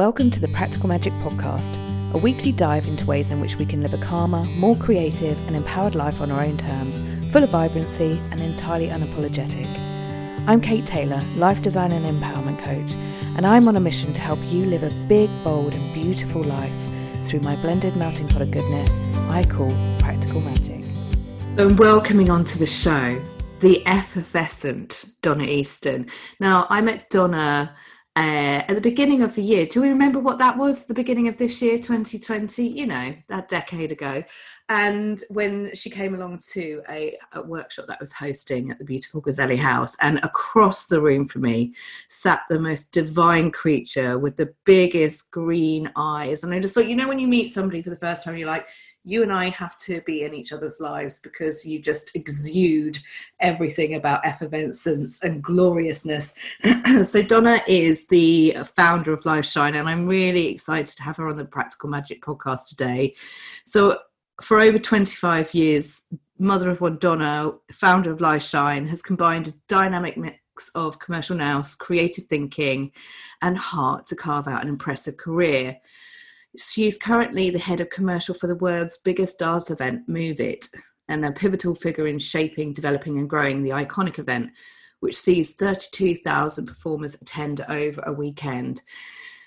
Welcome to the Practical Magic Podcast, a weekly dive into ways in which we can live a calmer, more creative, and empowered life on our own terms, full of vibrancy and entirely unapologetic. I'm Kate Taylor, life design and empowerment coach, and I'm on a mission to help you live a big, bold, and beautiful life through my blended melting pot of goodness I call Practical Magic. And welcoming onto the show, the effervescent Donna Easton. Now, I met Donna uh, at the beginning of the year. Do we remember what that was? The beginning of this year, 2020, you know, that decade ago. And when she came along to a, a workshop that I was hosting at the beautiful Gazzelli House, and across the room from me sat the most divine creature with the biggest green eyes. And I just thought, you know, when you meet somebody for the first time, you're like, you and I have to be in each other's lives because you just exude everything about effervescence and gloriousness. so, Donna is the founder of Life Shine, and I'm really excited to have her on the Practical Magic podcast today. So, for over 25 years, mother of one Donna, founder of Life Shine, has combined a dynamic mix of commercial nous, creative thinking, and heart to carve out an impressive career. She's currently the head of commercial for the world's biggest dance event, Move It, and a pivotal figure in shaping, developing, and growing the iconic event, which sees 32,000 performers attend over a weekend.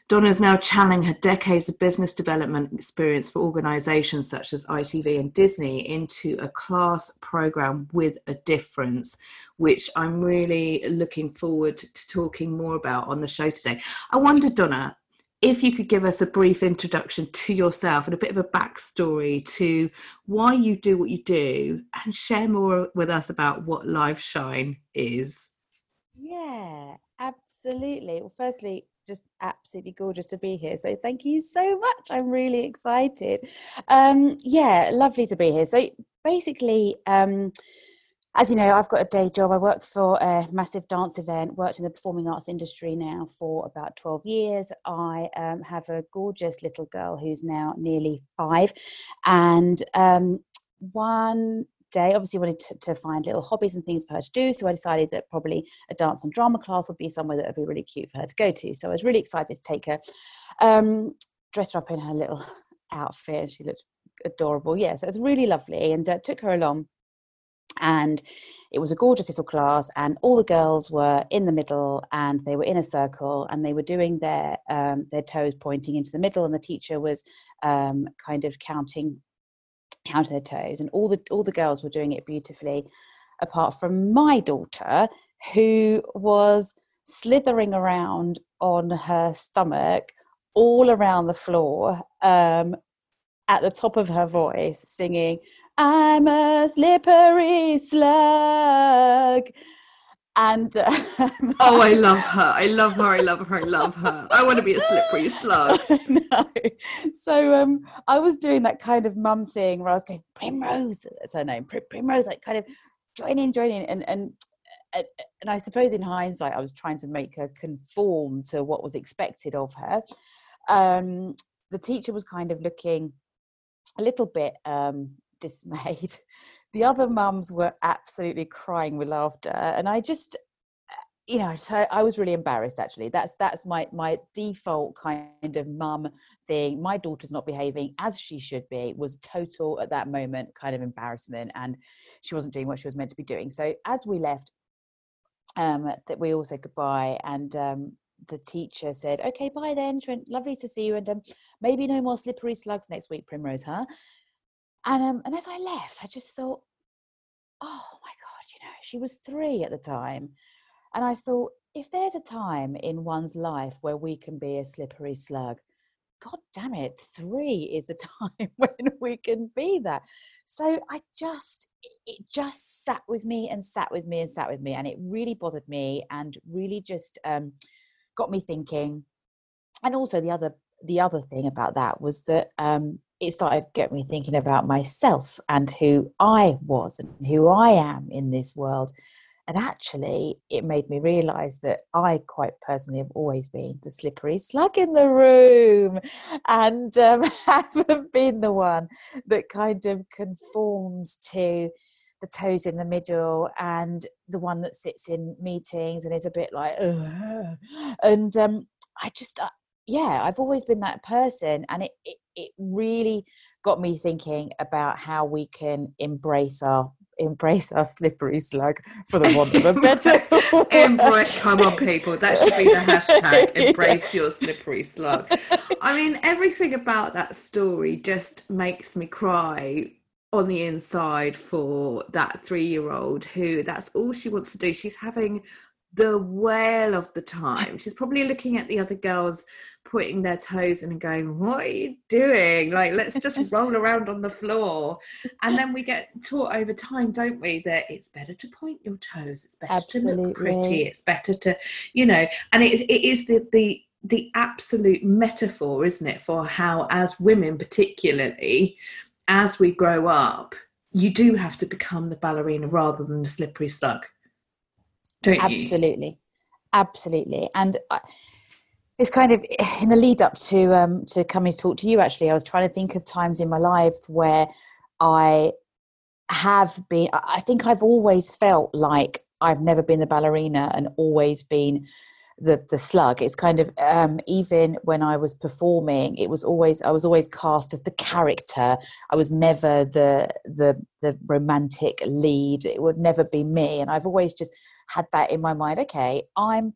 Donna is now channeling her decades of business development experience for organizations such as ITV and Disney into a class program with a difference, which I'm really looking forward to talking more about on the show today. I wonder, Donna, if you could give us a brief introduction to yourself and a bit of a backstory to why you do what you do and share more with us about what Life Shine is. Yeah, absolutely. Well, firstly, just absolutely gorgeous to be here. So thank you so much. I'm really excited. Um, yeah, lovely to be here. So basically, um, as you know, I've got a day job. I work for a massive dance event, worked in the performing arts industry now for about 12 years. I um, have a gorgeous little girl who's now nearly five. And um, one day, obviously, wanted to, to, find little hobbies and things for her to do. So I decided that probably a dance and drama class would be somewhere that would be really cute for her to go to. So I was really excited to take her, um, dressed her up in her little outfit, she looked adorable. Yeah, so it was really lovely and uh, took her along and it was a gorgeous little class and all the girls were in the middle and they were in a circle and they were doing their um, their toes pointing into the middle and the teacher was um, kind of counting count their toes and all the all the girls were doing it beautifully apart from my daughter who was slithering around on her stomach all around the floor um, at the top of her voice singing I'm a slippery slug. And uh, oh, I love her. I love her. I love her. I love her. I want to be a slippery slug. no. So um, I was doing that kind of mum thing where I was going, Primrose, that's her name, Primrose, like kind of joining, joining. And, and, and I suppose in hindsight, I was trying to make her conform to what was expected of her. Um, the teacher was kind of looking a little bit um, dismayed. The other mums were absolutely crying with laughter, and I just, you know, so I was really embarrassed. Actually, that's that's my my default kind of mum thing. My daughter's not behaving as she should be. Was total at that moment kind of embarrassment, and she wasn't doing what she was meant to be doing. So as we left, um, that we all said goodbye, and um, the teacher said, "Okay, bye then, Trent. Lovely to see you, and um, maybe no more slippery slugs next week, Primrose, huh?" And um, and as I left, I just thought, oh my God, you know, she was three at the time. And I thought, if there's a time in one's life where we can be a slippery slug, God damn it, three is the time when we can be that. So I just, it just sat with me and sat with me and sat with me. And it really bothered me and really just um, got me thinking. And also the other, the other thing about that was that um, it started getting me thinking about myself and who I was and who I am in this world. And actually, it made me realize that I quite personally have always been the slippery slug in the room and um, haven't been the one that kind of conforms to the toes in the middle and the one that sits in meetings and is a bit like, Ugh. and um, I just, yeah, I've always been that person, and it, it it really got me thinking about how we can embrace our embrace our slippery slug for the want of a better embrace come on people that should be the hashtag embrace your slippery slug i mean everything about that story just makes me cry on the inside for that three year old who that's all she wants to do she's having the whale of the time she's probably looking at the other girls pointing their toes and going, What are you doing? Like, let's just roll around on the floor. And then we get taught over time, don't we, that it's better to point your toes, it's better Absolutely. to look pretty, it's better to, you know, and it, it is the, the, the absolute metaphor, isn't it, for how, as women particularly, as we grow up, you do have to become the ballerina rather than the slippery slug. Don't Absolutely. You? Absolutely. absolutely. And it's kind of in the lead up to um, to coming to talk to you. Actually, I was trying to think of times in my life where I have been. I think I've always felt like I've never been the ballerina and always been the the slug. It's kind of um, even when I was performing, it was always I was always cast as the character. I was never the the the romantic lead. It would never be me, and I've always just had that in my mind. Okay, I'm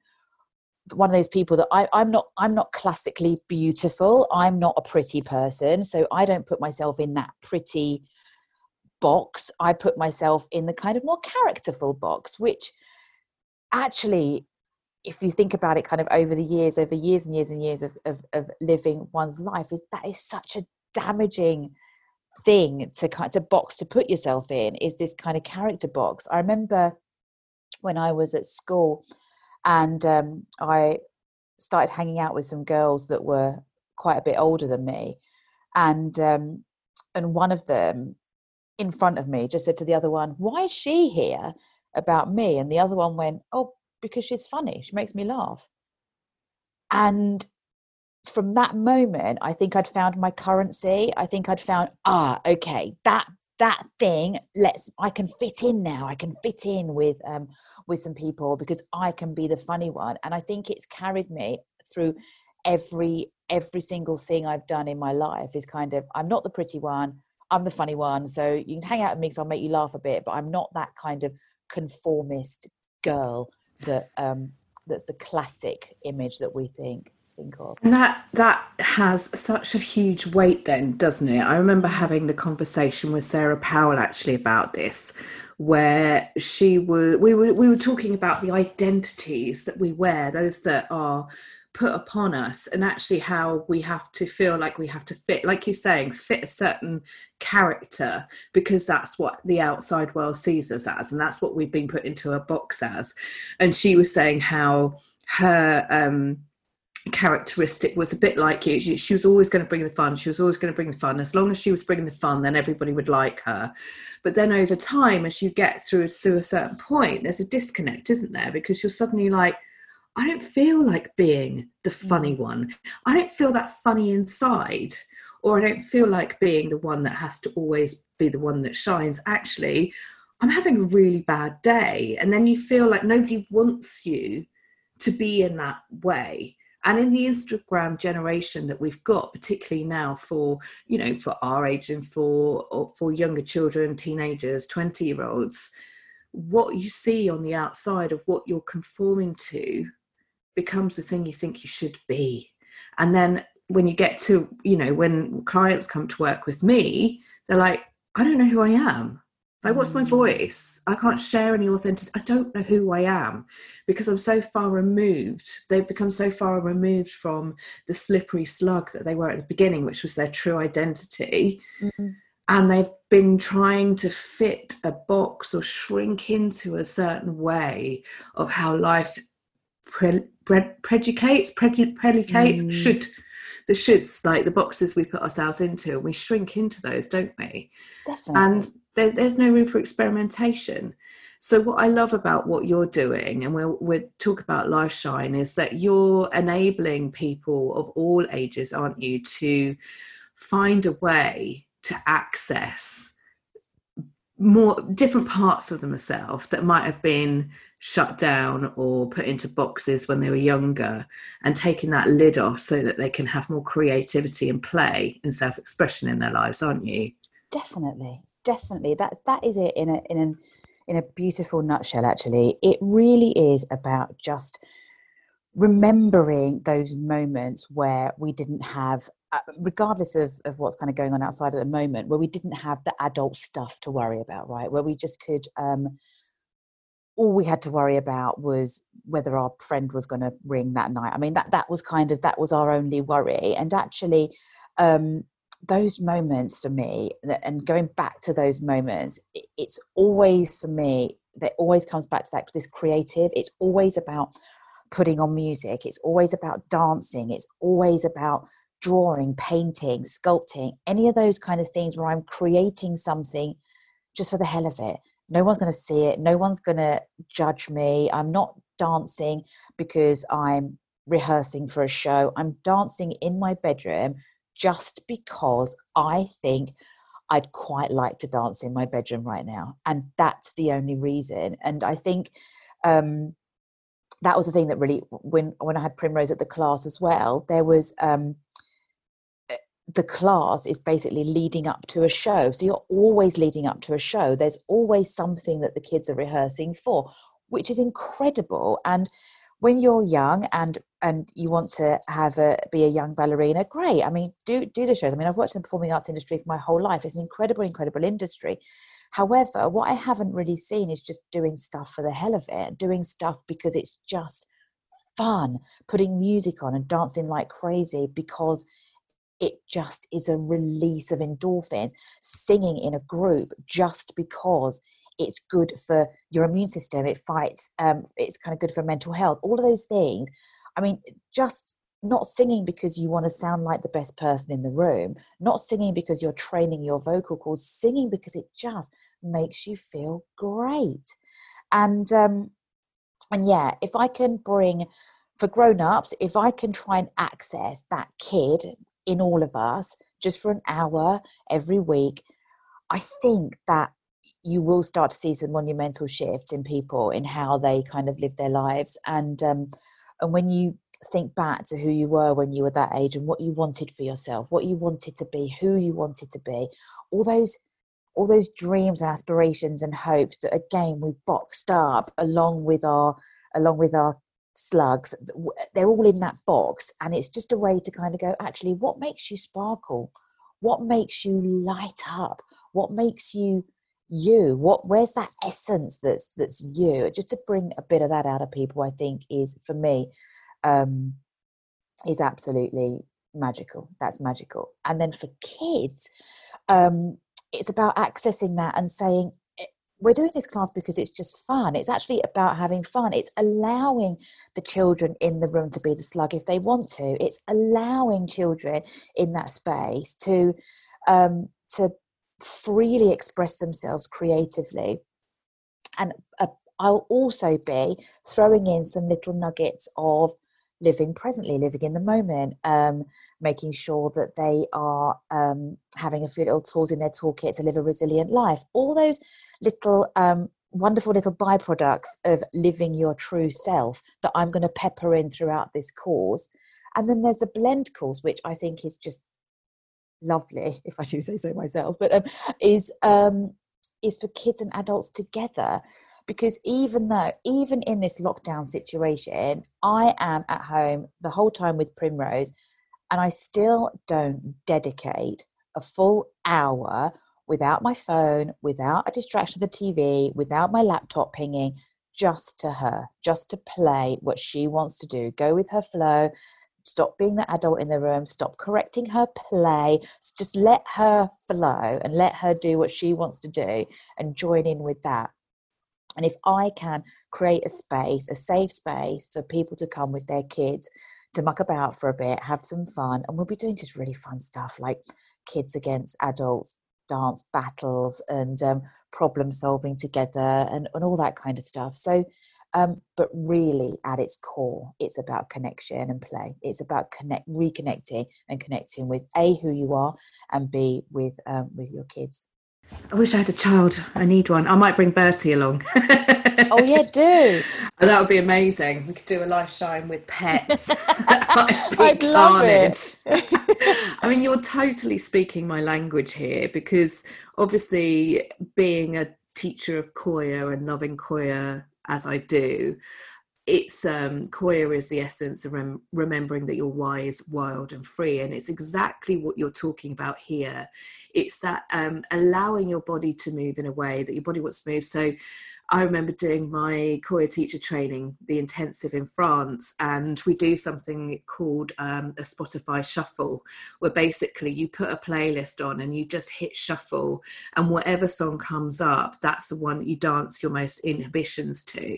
one of those people that I, I'm not I'm not classically beautiful. I'm not a pretty person. So I don't put myself in that pretty box. I put myself in the kind of more characterful box, which actually, if you think about it kind of over the years, over years and years and years of, of, of living one's life, is that is such a damaging thing to kind to box to put yourself in is this kind of character box. I remember when I was at school and um, I started hanging out with some girls that were quite a bit older than me, and um, and one of them in front of me just said to the other one, "Why is she here about me?" And the other one went, "Oh, because she's funny. She makes me laugh." And from that moment, I think I'd found my currency. I think I'd found, ah, okay, that that thing let's i can fit in now i can fit in with um with some people because i can be the funny one and i think it's carried me through every every single thing i've done in my life is kind of i'm not the pretty one i'm the funny one so you can hang out with me because i'll make you laugh a bit but i'm not that kind of conformist girl that um that's the classic image that we think think of. And that that has such a huge weight then, doesn't it? I remember having the conversation with Sarah Powell actually about this, where she were we were we were talking about the identities that we wear, those that are put upon us and actually how we have to feel like we have to fit like you're saying fit a certain character because that's what the outside world sees us as and that's what we've been put into a box as and she was saying how her um characteristic was a bit like you. She, she was always going to bring the fun. She was always going to bring the fun. As long as she was bringing the fun, then everybody would like her. But then over time, as you get through to a certain point, there's a disconnect, isn't there? Because you're suddenly like, I don't feel like being the funny mm. one. I don't feel that funny inside. Or I don't feel like being the one that has to always be the one that shines. Actually, I'm having a really bad day. And then you feel like nobody wants you to be in that way and in the instagram generation that we've got particularly now for you know for our age and for for younger children teenagers 20 year olds what you see on the outside of what you're conforming to becomes the thing you think you should be and then when you get to you know when clients come to work with me they're like i don't know who i am like, what's my mm. voice? I can't share any authenticity. I don't know who I am because I'm so far removed. They've become so far removed from the slippery slug that they were at the beginning, which was their true identity. Mm-hmm. And they've been trying to fit a box or shrink into a certain way of how life pre- pre- predicates, pre- predicates, mm. should the shoulds, like the boxes we put ourselves into, and we shrink into those, don't we? Definitely. And there, there's no room for experimentation. So what I love about what you're doing, and we'll we'll talk about Life Shine, is that you're enabling people of all ages, aren't you, to find a way to access more different parts of themselves that might have been shut down or put into boxes when they were younger and taking that lid off so that they can have more creativity and play and self-expression in their lives aren't you? Definitely definitely. That's that is it in a in an in a beautiful nutshell actually. It really is about just remembering those moments where we didn't have uh, regardless of, of what's kind of going on outside at the moment where we didn't have the adult stuff to worry about right? Where we just could um all we had to worry about was whether our friend was going to ring that night. I mean that that was kind of that was our only worry. And actually um those moments for me and going back to those moments it's always for me that always comes back to that this creative. It's always about putting on music. It's always about dancing. It's always about drawing painting sculpting any of those kind of things where i'm creating something just for the hell of it no one's going to see it no one's going to judge me i'm not dancing because i'm rehearsing for a show i'm dancing in my bedroom just because I think I'd quite like to dance in my bedroom right now. And that's the only reason. And I think um, that was the thing that really, when, when I had Primrose at the class as well, there was um, the class is basically leading up to a show. So you're always leading up to a show. There's always something that the kids are rehearsing for, which is incredible. And when you're young and and you want to have a be a young ballerina great i mean do do the shows i mean i've worked in the performing arts industry for my whole life it's an incredible incredible industry however what i haven't really seen is just doing stuff for the hell of it doing stuff because it's just fun putting music on and dancing like crazy because it just is a release of endorphins. Singing in a group just because it's good for your immune system it fights um, it's kind of good for mental health all of those things. I mean just not singing because you want to sound like the best person in the room not singing because you're training your vocal cords singing because it just makes you feel great. And um and yeah if i can bring for grown-ups if i can try and access that kid in all of us just for an hour every week i think that you will start to see some monumental shifts in people in how they kind of live their lives. And um, and when you think back to who you were when you were that age and what you wanted for yourself what you wanted to be who you wanted to be all those all those dreams and aspirations and hopes that again we've boxed up along with our along with our slugs they're all in that box and it's just a way to kind of go actually what makes you sparkle? What makes you light up? What makes you you? What where's that essence that's that's you? Just to bring a bit of that out of people i think is for me um is absolutely magical. That's magical. And then for kids um it's about accessing that and saying we're doing this class because it's just fun. It's actually about having fun. It's allowing the children in the room to be the slug if they want to. It's allowing children in that space to um to freely express themselves creatively. And uh, I'll also be throwing in some little nuggets of living presently, living in the moment, um, making sure that they are um, having a few little tools in their toolkit to live a resilient life. All those little um, wonderful little byproducts of living your true self that I'm going to pepper in throughout this course. And then there's the blend course, which I think is just lovely, if I do say so myself, but um, is um, is for kids and adults together. Because even though, even in this lockdown situation, I am at home the whole time with Primrose, and I still don't dedicate a full hour without my phone, without a distraction of the TV, without my laptop pinging, just to her, just to play what she wants to do, go with her flow, stop being the adult in the room, stop correcting her play, just let her flow and let her do what she wants to do and join in with that. And if I can create a space, a safe space for people to come with their kids to muck about for a bit, have some fun, and we'll be doing just really fun stuff like kids against adults, dance battles, and um, problem solving together, and, and all that kind of stuff. So um, but really, at its core, it's about connection and play. It's about connect, reconnecting and connecting with a who you are, and b with um, with your kids. I wish I had a child. I need one. I might bring Bertie along. oh yeah, do. Oh, that would be amazing. We could do a life shine with pets. I'd love it. I mean, you're totally speaking my language here because obviously, being a teacher of Qoya and loving Qoya as I do, it's um qoya is the essence of rem- remembering that your why is wild and free and it's exactly what you're talking about here. It's that um allowing your body to move in a way that your body wants to move. So I remember doing my Qoya teacher training, the intensive in France, and we do something called um, a Spotify shuffle, where basically you put a playlist on and you just hit shuffle, and whatever song comes up, that's the one that you dance your most inhibitions to.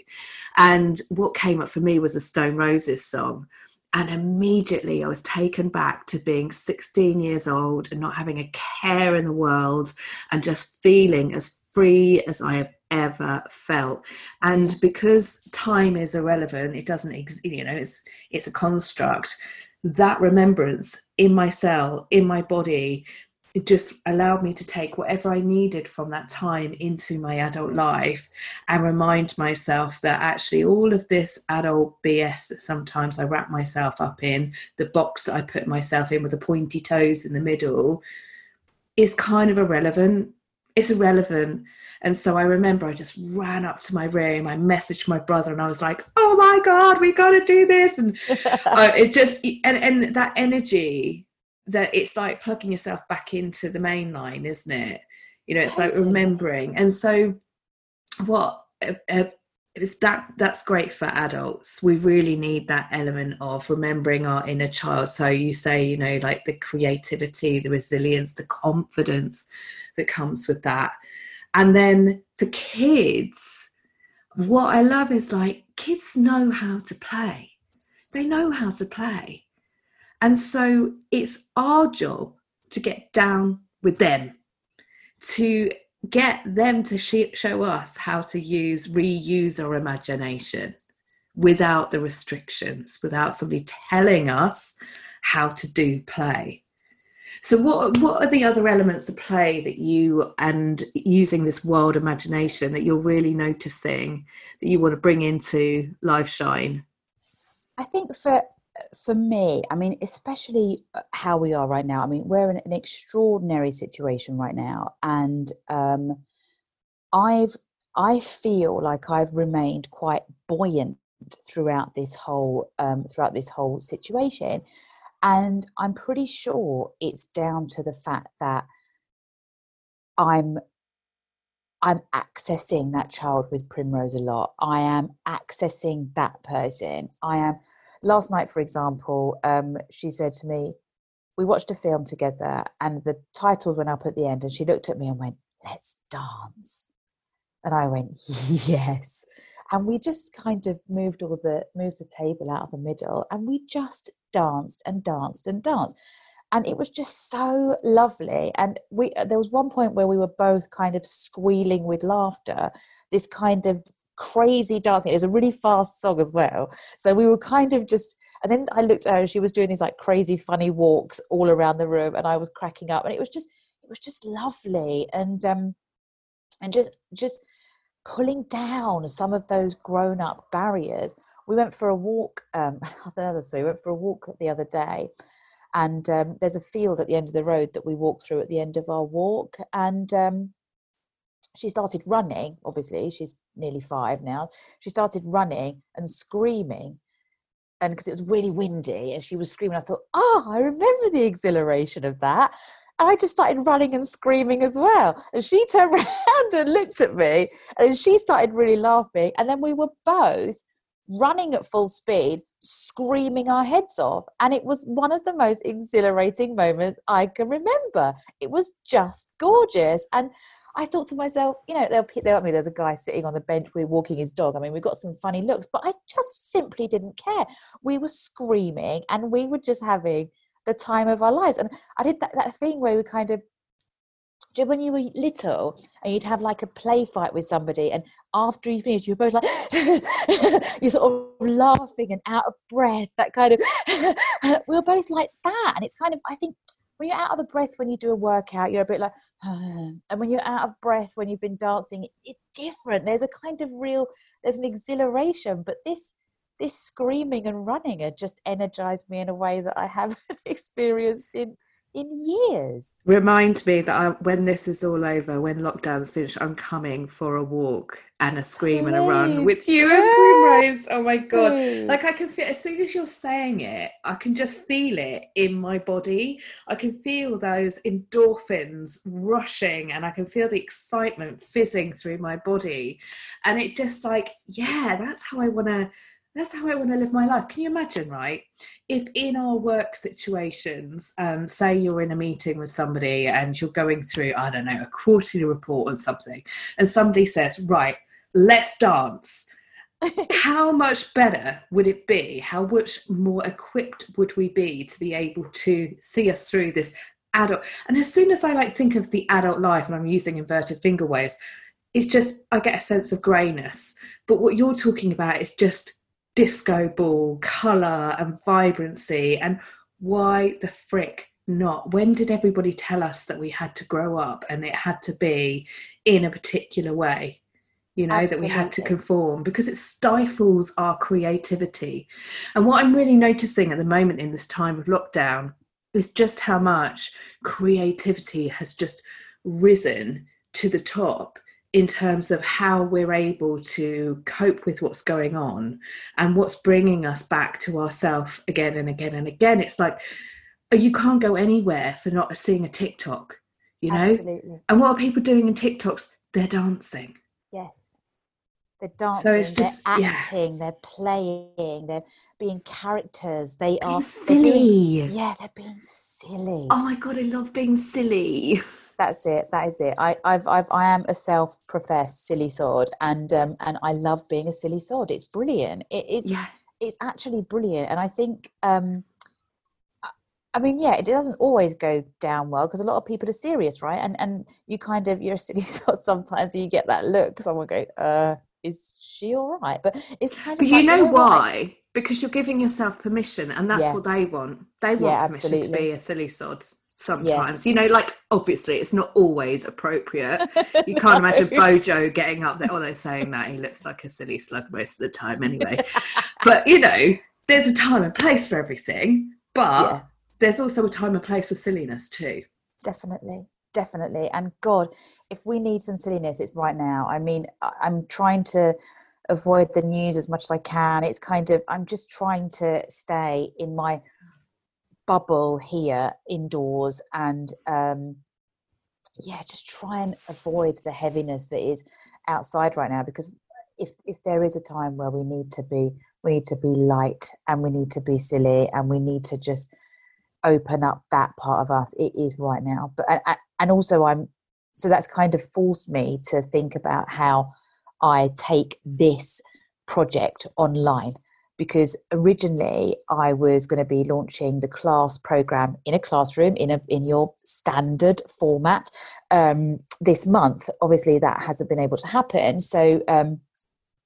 And what came up for me was a Stone Roses song. And immediately I was taken back to being 16 years old and not having a care in the world and just feeling as free as I have ever felt and because time is irrelevant it doesn't exist you know it's it's a construct that remembrance in my cell in my body it just allowed me to take whatever I needed from that time into my adult life and remind myself that actually all of this adult BS that sometimes I wrap myself up in, the box that I put myself in with the pointy toes in the middle, is kind of irrelevant. It's irrelevant and so I remember I just ran up to my room, I messaged my brother, and I was like, "Oh my god, we got to do this!" And uh, it just and and that energy that it's like plugging yourself back into the main line, isn't it? You know, it's totally. like remembering. And so, what uh, uh, that that's great for adults we really need that element of remembering our inner child so you say you know like the creativity the resilience the confidence that comes with that and then for kids, what I love is like kids know how to play. They know how to play. And so it's our job to get down with them, to get them to show us how to use, reuse our imagination without the restrictions, without somebody telling us how to do play. So, what what are the other elements of play that you and using this wild imagination that you're really noticing that you want to bring into Life Shine? I think for for me, I mean, especially uh, how we are right now. I mean, we're in an extraordinary situation right now, and um, I've I feel like I've remained quite buoyant throughout this whole um, throughout this whole situation and I'm pretty sure it's down to the fact that I'm I'm accessing that child with Primrose a lot. I am accessing that person. I am last night, for example, um, she said to me, we watched a film together and the title went up at the end and she looked at me and went, Let's dance. And I went, Yes and we just kind of moved all the moved the table out of the middle and we just danced and danced and danced. And it was just so lovely. And we uh, there was one point where we were both kind of squealing with laughter this kind of crazy dancing. It was a really fast song as well. So we were kind of just and then i looked at her and she was doing these like crazy funny walks all around the room and i was cracking up. And it was just it was just lovely. And um and just just pulling down some of those grown up barriers. We went for a walk, um, another story, we went for a walk the other day, and um, there's a field at the end of the road that we walked through at the end of our walk. And um, she started running, obviously, she's nearly five now. She started running and screaming. And because it was really windy and she was screaming, I thought, oh, I remember the exhilaration of that. And I just started running and screaming as well. And she turned around and looked at me, and she started really laughing. And then we were both running at full speed, screaming our heads off. And it was one of the most exhilarating moments I can remember. It was just gorgeous. And I thought to myself, you know, they'll, I mean, there's a guy sitting on the bench, we're walking his dog. I mean, we got some funny looks, but I just simply didn't care. We were screaming and we were just having the time of our lives. And I did that, that thing where we kind of do when you were little and you'd have like a play fight with somebody and after you finished you're both like you're sort of laughing and out of breath that kind of we are both like that and it's kind of i think when you're out of the breath when you do a workout, you're a bit like, and when you're out of breath when you've been dancing, it's different. There's a kind of real, there's an exhilaration, but this this screaming and running had just energized me in a way that I haven't experienced in in years. Remind me that I, when this is all over, when lockdown's finished, I'm coming for a walk and a scream Please. and a run with you and Primrose. Oh my god! Please. Like I can feel as soon as you're saying it, I can just feel it in my body. I can feel those endorphins rushing, and I can feel the excitement fizzing through my body, and it just like yeah, that's how I want to that's how I want to live my life. Can you imagine, right? If in our work situations, um, say you're in a meeting with somebody and you're going through, I don't know, a quarterly report or something, and somebody says, right, let's dance. how much better would it be? How much more equipped would we be to be able to see us through this adult? And as soon as I like think of the adult life, and I'm using inverted finger waves, it's just I get a sense of greyness. But what you're talking about is just disco ball, colour and vibrancy. And why the frick not? When did everybody tell us that we had to grow up and it had to be in a particular way? You know, Absolutely. that we had to conform because it stifles our creativity. And what I'm really noticing at the moment in this time of lockdown is just how much creativity has just risen to the top in terms of how we're able to cope with what's going on and what's bringing us back to ourselves again and again and again. It's like uh, you can't go anywhere for not seeing a TikTok, you know? Absolutely. And what are people doing in TikToks? They're dancing. Yes. They're dancing, so it's just, they're acting, yeah. they're playing, they're being characters. They being are silly. Yeah, they're being silly. Oh my god, I love being silly. that's it that is it I, I've, I've i am a self-professed silly sod and um and i love being a silly sod it's brilliant it is yeah. it's actually brilliant and i think um I mean, yeah, it doesn't always go down well because a lot of people are serious, right? And and you kind of you're a silly sod sometimes, and you get that look. Someone go, "Uh, is she all right?" But it's kind of. But like, you know why? Because you're giving yourself permission, and that's yeah. what they want. They want yeah, permission absolutely. to be a silly sod sometimes. Yeah. You know, like obviously it's not always appropriate. You can't imagine Bojo getting up there. Oh, they're saying that he looks like a silly slug most of the time anyway. but you know, there's a time and place for everything. But yeah. there's also a time and place for silliness too. Definitely. Definitely. And God, if we need some silliness, it's right now. I mean, I'm trying to avoid the news as much as I can. It's kind of I'm just trying to stay in my bubble here indoors and um, yeah just try and avoid the heaviness that is outside right now because if if there is a time where we need to be we need to be light and we need to be silly and we need to just open up that part of us it is right now. But and also i'm so that's kind of forced me to think about how i take this project online because originally I was going to be launching the class program in a classroom in a in your standard format um, this month. Obviously, that hasn't been able to happen, so um,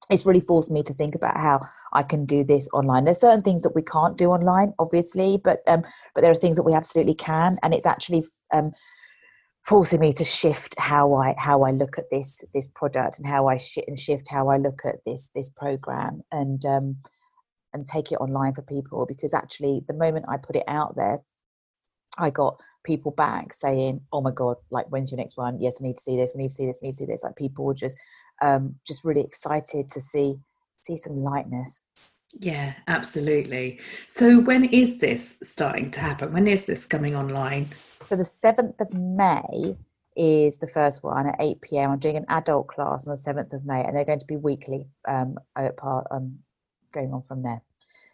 it's really forced me to think about how I can do this online. There's certain things that we can't do online, obviously, but um, but there are things that we absolutely can, and it's actually um, forcing me to shift how I how I look at this this product and how I sh- and shift how I look at this this program and um, and take it online for people because actually the moment I put it out there, I got people back saying, "Oh my god, like when's your next one? Yes, I need to see this. We need to see this. We need to see this." Like people were just um, just really excited to see see some lightness. Yeah, absolutely. So when is this starting to happen? When is this coming online? So the seventh of May is the first one at 8 p.m. I'm doing an adult class on the 7th of May, and they're going to be weekly um, part um, going on from there.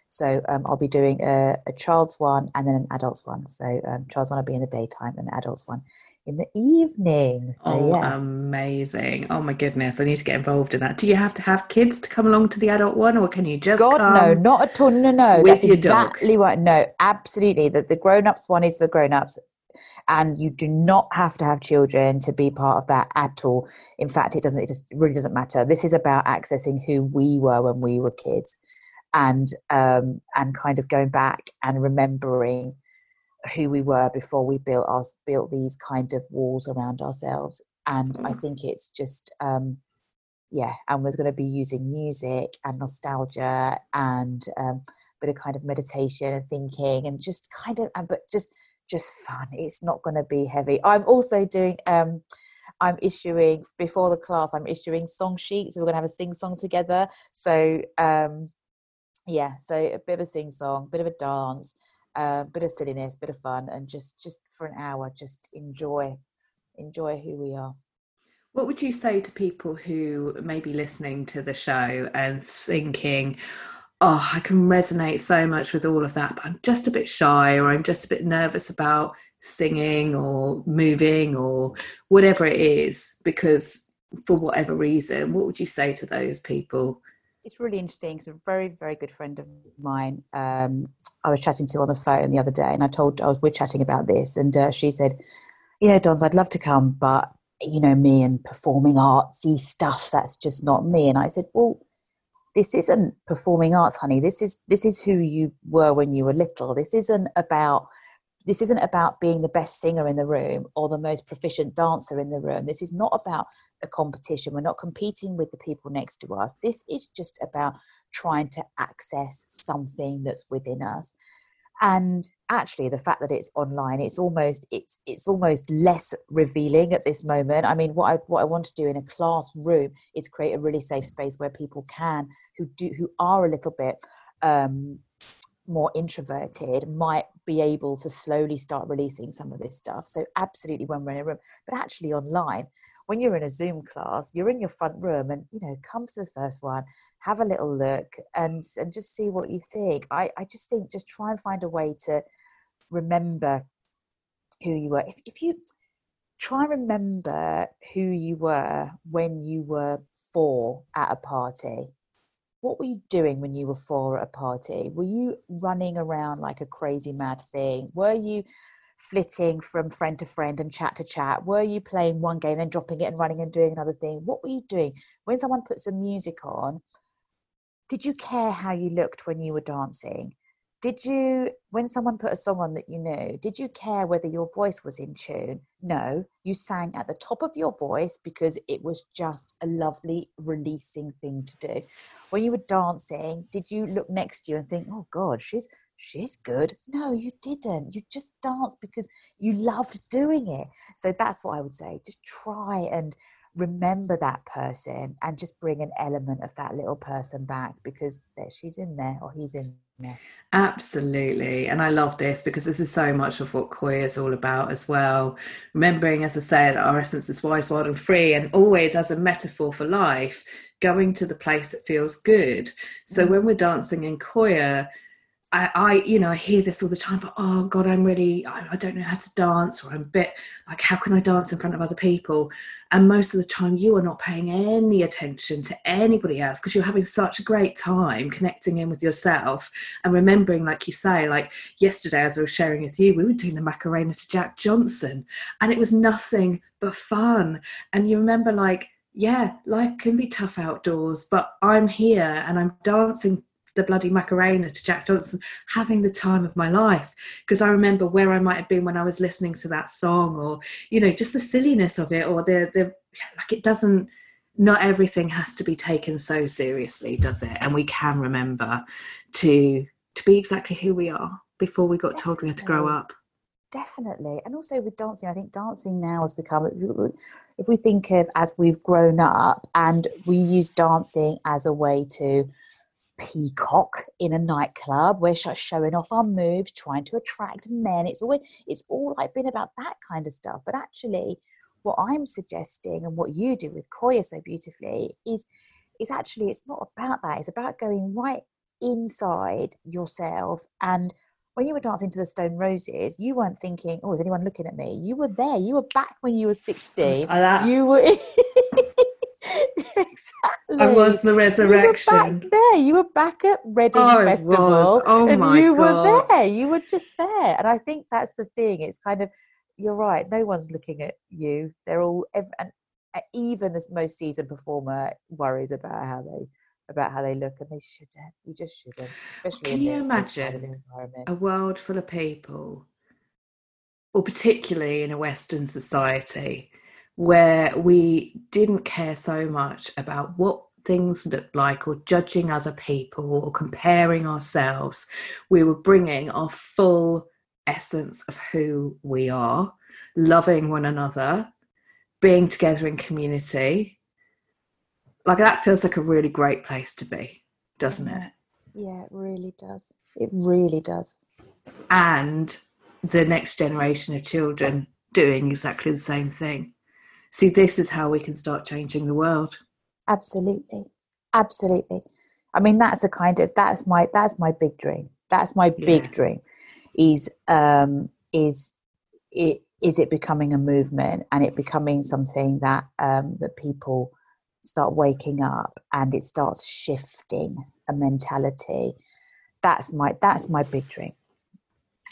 So um, I'll be doing a, a, child's one and then an adult's one. So um, child's one will be in the daytime and the adult's one in the evening. So, oh, yeah. amazing! Oh my goodness, I need to get involved in that. Do you have to have kids to come along to the adult one, or can you just? God, no, not at all. No, no, that's exactly dog. right. No, absolutely. That the grown-ups one is for grown-ups, and you do not have to have children to be part of that at all. In fact, it doesn't. It just really doesn't matter. This is about accessing who we were when we were kids and um, and kind of going back and remembering who we were before we built us built these kind of walls around ourselves. And i mm. think it's just um yeah and we're going to be using music and nostalgia and um bit of kind of meditation and thinking and just kind of but just just fun. It's not going to be heavy. I'm also doing um i'm issuing before the class i'm issuing song sheets. We're going to have a sing song together. So um yeah so a bit of a sing song bit of a dance a uh, bit of silliness bit of fun and just just for an hour just enjoy enjoy who we are what would you say to people who may be listening to the show and thinking oh, I can resonate so much with all of that, but I'm just a bit shy or I'm just a bit nervous about singing or moving or whatever it is because for whatever reason, what would you say to those people? It's really interesting because a very, very good friend of mine, um, I was chatting to on the phone the other day, and I told I was we're chatting about this, and uh, she said, "You know, Dons, I'd love to come, but you know, me and performing artsy stuff, that's just not me." And I said, "Well, this isn't performing arts honey this is this is who you were when you were little this isn't about this isn't about being the best singer in the room or the most proficient dancer in the room. This is not about a competition. We're not competing with the people next to us. This is just about trying to access something that's within us. And actually the fact that it's online it's almost it's it's almost less revealing at this moment. I mean what i what i want to do in a classroom is create a really safe space where people can who do who are a little bit um more introverted might be able to slowly start releasing some of this stuff. So absolutely when we're in a room but actually online when you're in a zoom class you're in your front room and you know come to the first one have a little look and and just see what you think. I i just think just try and find a way to remember who you were. If, if you try and remember who you were when you were four at a party what were you doing when you were four at a party were you running around like a crazy mad thing were you flitting from friend to friend and chat to chat were you playing one game and dropping it and running and doing another thing what were you doing when someone put some music on did you care how you looked when you were dancing? Did you, when someone put a song on that you knew, did you care whether your voice was in tune? No, you sang at the top of your voice because it was just a lovely releasing thing to do. When you were dancing, did you look next to you and think, oh God, she's she's good. No, you didn't. You just danced because you loved doing it. So that's what I would say. Just try and remember that person and just bring an element of that little person back because there she's in there or he's in there. Absolutely. And I love this because this is so much of what Koi is all about as well. Remembering, as I say, that our essence is wise, wild, and free, and always as a metaphor for life, going to the place that feels good. So mm-hmm. when we're dancing in Qoya, I, I, you know, I hear this all the time, but oh God, I'm really, I, I, don't know how to dance, or I'm a bit like, how can I dance in front of other people? And most of the time, you are not paying any attention to anybody else because you're having such a great time connecting in with yourself and remembering, like you say, like yesterday, as I was sharing with you, we were doing the Macarena to Jack Johnson, and it was nothing but fun. And you remember, like, yeah, life can be tough outdoors, but I'm here and I'm dancing the bloody Macarena to Jack Johnson, having the time of my life. Because I remember where I might have been when I was listening to that song, or you know, just the silliness of it, or the the like. It doesn't. Not everything has to be taken so seriously, does it? And we can remember to to be exactly who we are before we got Definitely. told we had to grow up. Definitely, and also with dancing, I think dancing now has become. If we think of as we've grown up, and we use dancing as a way to peacock in a nightclub. We're showing off our moves, trying to attract men. It's always it's all like been about that kind of stuff. But actually, what I'm suggesting and what you do with Qoya so beautifully is is actually it's not about that. It's about going right inside yourself and when you were dancing to the Stone Roses, you weren't thinking, "Oh, is anyone looking at me?" You were there. You were back when you were sixteen. You were. exactly. I was the resurrection. You were back there. You were back at Reading oh, Festival. Oh and my you God. were there. You were just there. And I think that's the thing. It's kind of you're right. No one's looking at you. They're all and uh, even the most seasoned performer worries about how they about how they look, and they shouldn't. You just shouldn't, especially. Can you imagine a world full of people or particularly in a Western society, where we didn't care so much about what things looked like or judging other people or comparing ourselves. We were bringing our full essence of who we are, loving one another, being together in community. Like that feels like a really great place to be, doesn't it? Yeah, it really does. It really does. And the next generation of children doing exactly the same thing. See, this is how we can start changing the world. Absolutely. Absolutely. I mean, that's a kind of that's my that's my big dream. That's my big yeah. dream. Is um is it is it becoming a movement and it becoming something that um that people start waking up and it starts shifting a mentality. That's my that's my big dream.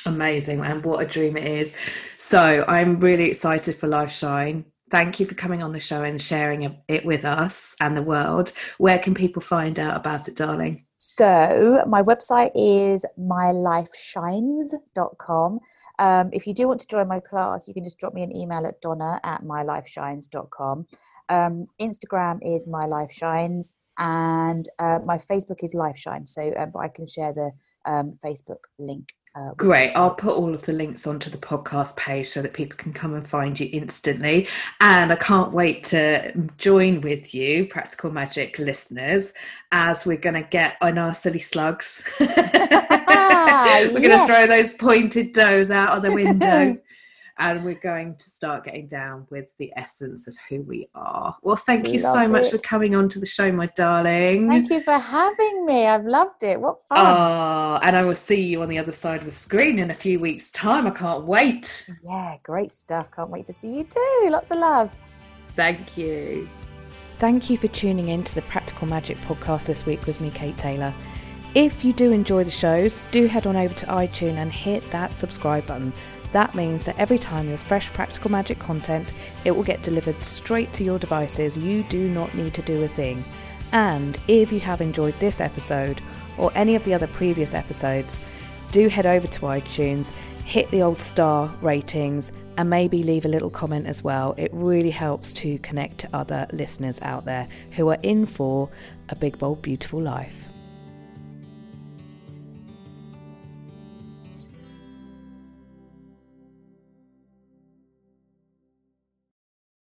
Amazing, and what a dream it is. So I'm really excited for Life Shine thank you for coming on the show and sharing it with us and the world. Where can people find out about it, darling? So, my website is mylifeshines.com. Um, if you do want to join my class, you can just drop me an email at donna at mylifeshines.com. Um, Instagram is mylifeshines, and uh, my Facebook is Lifeshine. So, um, I can share the um, Facebook link uh, Great. I'll put all of the links onto the podcast page so that people can come and find you instantly. And I can't wait to join with you, Practical Magic listeners, as we're going to get on our silly slugs. we're yes. going to throw those pointed toes out of the window and we're going to start getting down with the essence of who we are. Well, thank you Love so much for coming on to the show, my darling. Thank you for having me. I've loved it. What fun. Oh, and I will see you on the other side of the screen in a few weeks' time. I can't wait. Yeah, great stuff. Can't wait to see you too. Lots of love. Thank you. Thank you for tuning in to the Practical Magic podcast this week with me, Kate Taylor. If you do enjoy the shows, do head on over to iTunes and hit that subscribe button that means that every time there's fresh practical magic content, it will get delivered straight to your devices. You do not need to do a thing. And if you have enjoyed this episode or any of the other previous episodes, do head over to iTunes, hit the old star ratings, and maybe leave a little comment as well. It really helps to connect to other listeners out there who are in for a big, bold, beautiful life.